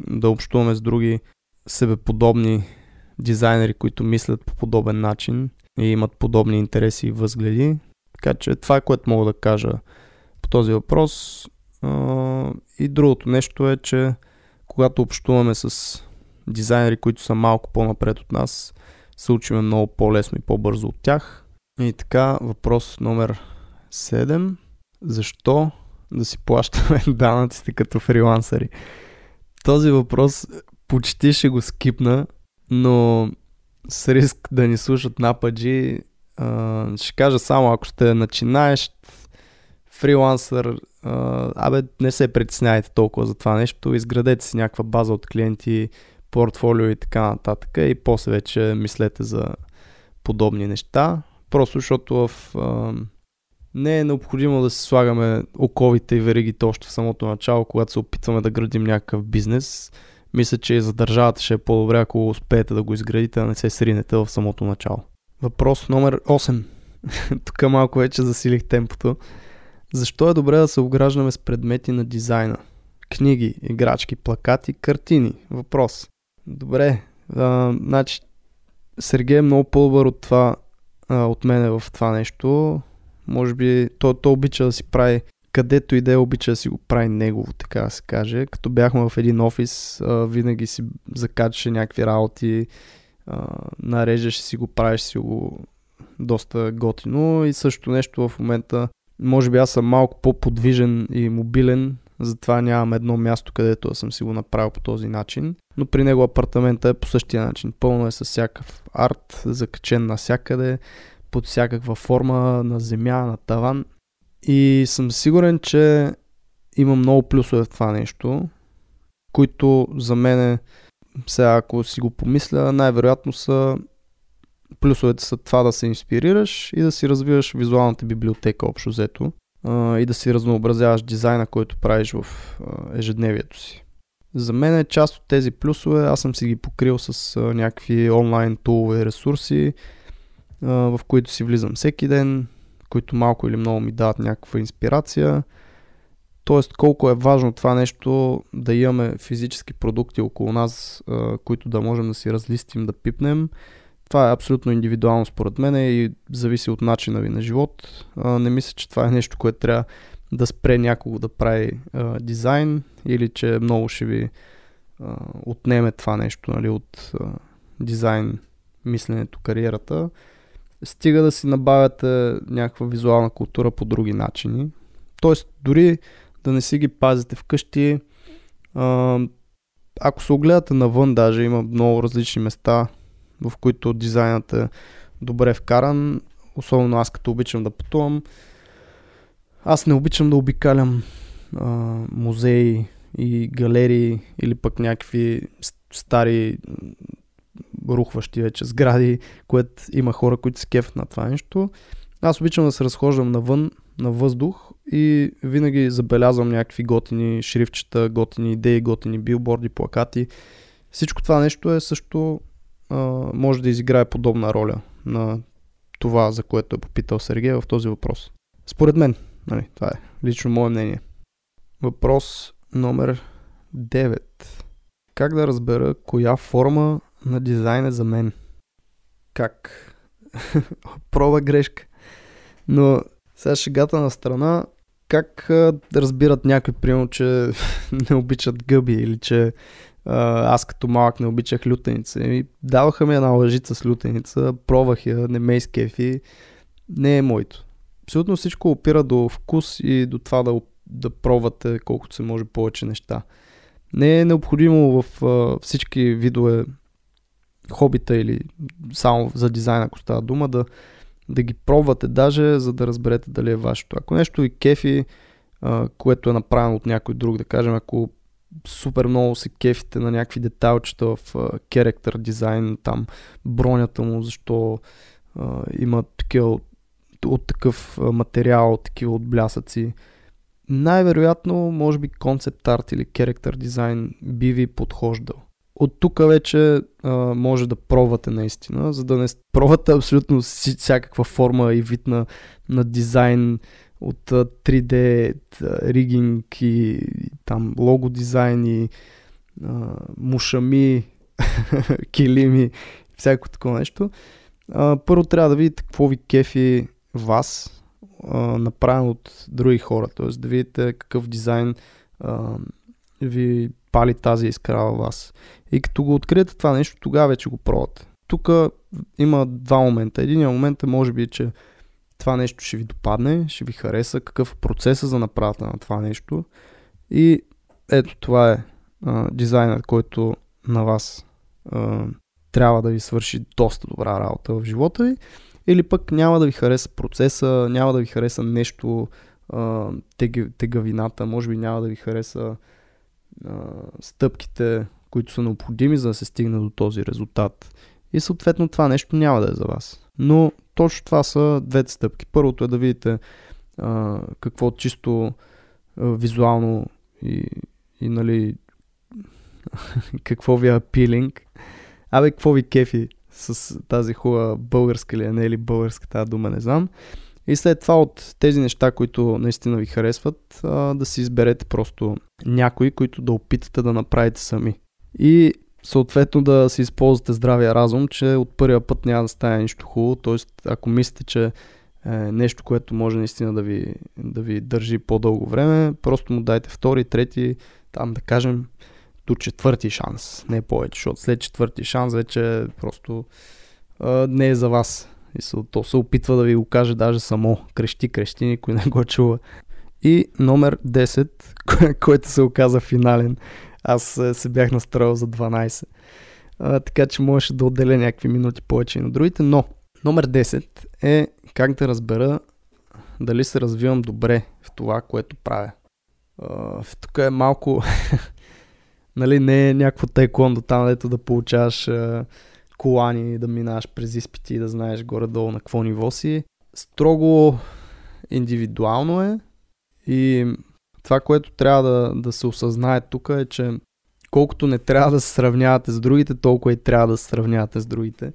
B: да общуваме с други себеподобни дизайнери, които мислят по подобен начин и имат подобни интереси и възгледи. Така че това е което мога да кажа по този въпрос. И другото нещо е, че когато общуваме с дизайнери, които са малко по-напред от нас, се учиме много по-лесно и по-бързо от тях. И така, въпрос номер 7. Защо да си плащаме данъците като фрилансъри? Този въпрос почти ще го скипна, но с риск да ни слушат нападжи, ще кажа само ако сте начинаещ фрилансър, абе не се притесняйте толкова за това нещо, изградете си някаква база от клиенти, портфолио и така нататък и после вече мислете за подобни неща. Просто защото в, не е необходимо да се слагаме оковите и веригите още в самото начало, когато се опитваме да градим някакъв бизнес. Мисля, че за държавата ще е по-добре, ако успеете да го изградите, а не се сринете в самото начало. Въпрос номер 8. Тук малко вече засилих темпото. Защо е добре да се ограждаме с предмети на дизайна? Книги, играчки, плакати, картини. Въпрос. Добре, а, значи Сергей е много по-добър от това, а, от мене в това нещо. Може би той, той обича да си прави където и да е обича да си го прави негово, така да се каже. Като бяхме в един офис, винаги си закачаше някакви работи, а, нарежеш си го, правиш си го доста готино и също нещо в момента може би аз съм малко по-подвижен и мобилен, затова нямам едно място, където съм си го направил по този начин. Но при него апартамента е по същия начин. Пълно е с всякакъв арт, закачен навсякъде, под всякаква форма, на земя, на таван. И съм сигурен, че има много плюсове в това нещо, които за мен, сега ако си го помисля, най-вероятно са плюсовете са това да се инспирираш и да си развиваш визуалната библиотека общо взето и да си разнообразяваш дизайна, който правиш в ежедневието си. За мен е част от тези плюсове, аз съм си ги покрил с някакви онлайн тулове и ресурси, в които си влизам всеки ден, които малко или много ми дават някаква инспирация. Тоест колко е важно това нещо да имаме физически продукти около нас, които да можем да си разлистим, да пипнем това е абсолютно индивидуално според мен и зависи от начина ви на живот. Не мисля, че това е нещо, което трябва да спре някого да прави дизайн или че много ще ви отнеме това нещо нали, от дизайн мисленето, кариерата. Стига да си набавяте някаква визуална култура по други начини. Тоест, дори да не си ги пазите вкъщи, ако се огледате навън, даже има много различни места, в които дизайнът е добре вкаран. Особено аз като обичам да пътувам. Аз не обичам да обикалям музеи и галерии или пък някакви стари рухващи вече сгради, което има хора, които се кефят на това нещо. Аз обичам да се разхождам навън, на въздух и винаги забелязвам някакви готини шрифчета, готини идеи, готини билборди, плакати. Всичко това нещо е също може да изиграе подобна роля на това, за което е попитал Сергей в този въпрос. Според мен, нали, това е лично мое мнение. Въпрос номер 9. Как да разбера коя форма на дизайн е за мен? Как? Проба грешка. Но сега шегата на страна, как да разбират някой, примерно, че не обичат гъби или че аз като малък не обичах лютеница. И даваха ми една лъжица с лютеница, пробвах я, не ме изкефи. Не е моето. Абсолютно всичко опира до вкус и до това да, да пробвате колкото се може повече неща. Не е необходимо в а, всички видове хобита или само за дизайн, ако става дума, да, да ги пробвате даже, за да разберете дали е вашето. Ако нещо ви кефи, а, което е направено от някой друг, да кажем, ако супер много се кефите на някакви деталчета в character дизайн, там бронята му, защо uh, има такива от, от такъв материал, такива от блясъци. Най-вероятно, може би концепт арт или character дизайн би ви подхождал. От тук вече а, може да пробвате наистина, за да не пробвате абсолютно всякаква форма и вид на, на дизайн, от 3D ригинг и там лого дизайн и а, мушами, килими, всяко такова нещо. А, първо трябва да видите какво ви кефи вас, а, направено от други хора. Т.е. да видите какъв дизайн а, ви пали тази искра във вас. И като го откриете това нещо, тогава вече го пробвате. Тук има два момента. Единият момент е може би, че това нещо ще ви допадне, ще ви хареса, какъв е процесът за направата на това нещо. И ето това е а, дизайнът, който на вас а, трябва да ви свърши доста добра работа в живота ви. Или пък няма да ви хареса процеса, няма да ви хареса нещо, а, тегавината, може би няма да ви хареса стъпките, които са необходими за да се стигне до този резултат. И съответно това нещо няма да е за вас. Но точно това са двете стъпки. Първото е да видите а, какво чисто а, визуално и, и нали какво ви е апилинг. Абе, какво ви кефи с тази хубава българска или не или българска тази дума, не знам. И след това от тези неща, които наистина ви харесват, да си изберете просто някои, които да опитате да направите сами. И съответно да си използвате здравия разум, че от първия път няма да стане нищо хубаво. Тоест, ако мислите, че е нещо, което може наистина да ви, да ви държи по-дълго време, просто му дайте втори, трети, там да кажем до четвърти шанс, не повече, защото след четвърти шанс вече просто а, не е за вас. И се, то се опитва да ви го каже даже само. Крещи, крещи, никой не го чува. И номер 10, който се оказа финален. Аз е, се бях настроил за 12. А, така че можеше да отделя някакви минути повече и на другите. Но номер 10 е как да разбера дали се развивам добре в това, което правя. А, тук е малко нали, не е някакво тайкондо там, дето да получаваш а, колани, да минаваш през изпити и да знаеш горе-долу на какво ниво си. Строго индивидуално е и това, което трябва да, да се осъзнае тук е, че колкото не трябва да се сравнявате с другите, толкова и трябва да се сравнявате с другите.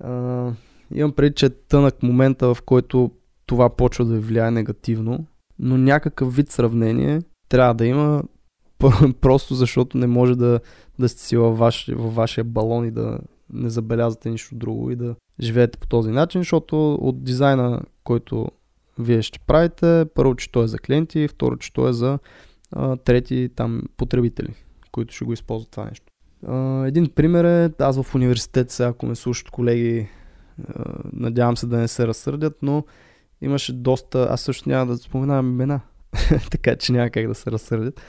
B: А, имам преди, че е тънък момента, в който това почва да ви влияе негативно, но някакъв вид сравнение трябва да има просто защото не може да, да сте си във, ваш, във вашия балон и да не забелязвате нищо друго и да живеете по този начин, защото от дизайна, който вие ще правите, първо, че той е за клиенти, второ, че той е за а, трети там потребители, които ще го използват това нещо. А, един пример е, аз в университет сега, ако ме слушат колеги, а, надявам се да не се разсърдят, но имаше доста, аз също няма да споменавам имена, така че няма как да се разсърдят,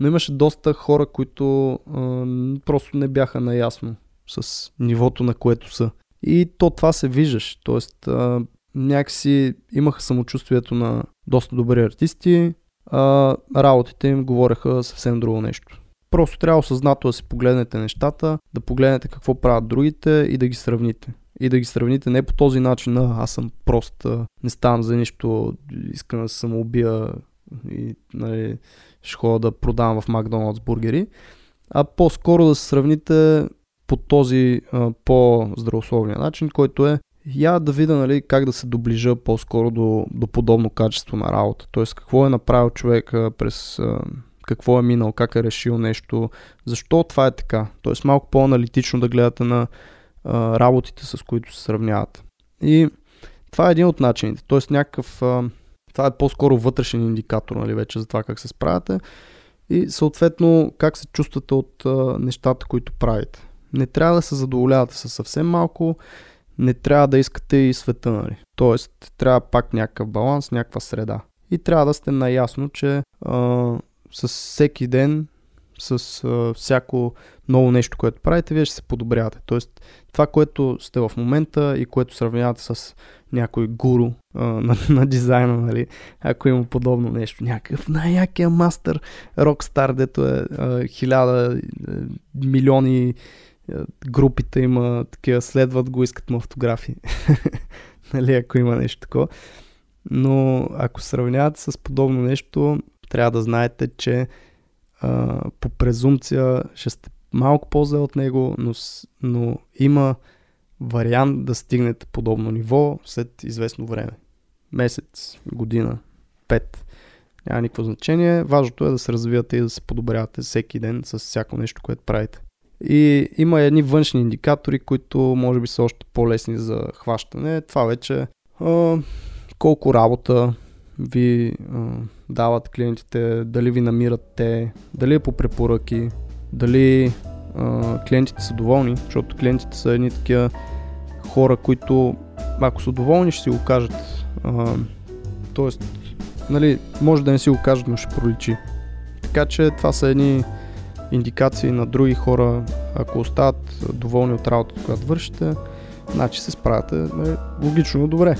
B: но имаше доста хора, които а, просто не бяха наясно с нивото, на което са. И то това се виждаш. А, някакси имаха самочувствието на доста добри артисти, а работите им говореха съвсем друго нещо. Просто трябва осъзнато да си погледнете нещата, да погледнете какво правят другите и да ги сравните. И да ги сравните не по този начин, а аз съм прост, не ставам за нищо, искам да се самоубия и нали, ще ходя да продавам в Макдоналдс бургери, а по-скоро да се сравните по този по-здравословния начин, който е я да видя нали, как да се доближа по-скоро до, до подобно качество на работа. Тоест какво е направил човек през какво е минал, как е решил нещо, защо това е така. Тоест малко по-аналитично да гледате на работите, с които се сравнявате. И това е един от начините. Тоест някакъв това е по-скоро вътрешен индикатор, нали, вече за това как се справяте и съответно как се чувствате от а, нещата, които правите. Не трябва да се задоволявате с съвсем малко, не трябва да искате и света, нали. Тоест, трябва пак някакъв баланс, някаква среда. И трябва да сте наясно, че а, с всеки ден, с а, всяко ново нещо, което правите, вие ще се подобрявате. Тоест, това, което сте в момента и което сравнявате с някой гуру а, на, на дизайна, нали, ако има подобно нещо. Някакъв най-якия мастър, рокстар, дето е а, хиляда, а, милиони а, групите има такива, следват го, искат му автографии. нали, ако има нещо такова. Но ако сравнявате с подобно нещо, трябва да знаете, че по презумпция ще сте малко по-зле от него, но, но има вариант да стигнете подобно ниво след известно време. Месец, година, пет. Няма никакво значение. Важното е да се развивате и да се подобрявате всеки ден с всяко нещо, което правите. И има едни външни индикатори, които може би са още по-лесни за хващане. Това вече а, колко работа ви а, дават клиентите, дали ви намират те, дали е по препоръки, дали а, клиентите са доволни, защото клиентите са едни такива хора, които ако са доволни ще си го кажат. А, тоест, нали, може да не си го кажат, но ще проличи. Така че това са едни индикации на други хора, ако остават доволни от работата, която вършите, значи се справяте нали, логично добре.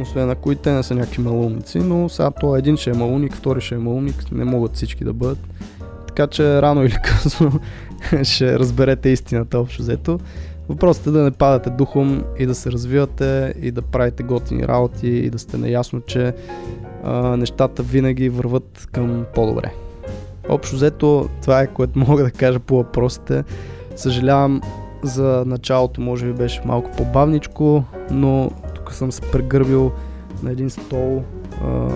B: Освен ако и те не са някакви малумници, но сега то един ще е малумник, втори ще е малумник, не могат всички да бъдат. Така че рано или късно ще разберете истината общо взето. Въпросът е да не падате духом и да се развивате и да правите готини работи и да сте наясно, че а, нещата винаги върват към по-добре. Общо взето това е което мога да кажа по въпросите. Съжалявам за началото може би беше малко по-бавничко, но тук съм се прегърбил на един стол а,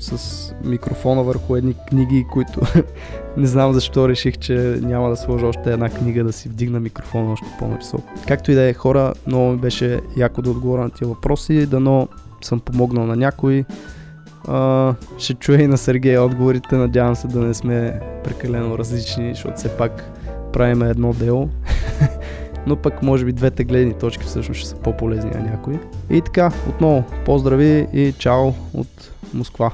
B: с микрофона върху едни книги, които не знам защо реших, че няма да сложа още една книга да си вдигна микрофона още по-нависоко. Както и да е хора, много ми беше яко да отговоря на тия въпроси, дано съм помогнал на някой. А, ще чуя и на Сергей отговорите, надявам се да не сме прекалено различни, защото все пак правим едно дело. Но пък може би двете гледни точки всъщност ще са по-полезни на някои. И така, отново, поздрави и чао от Москва.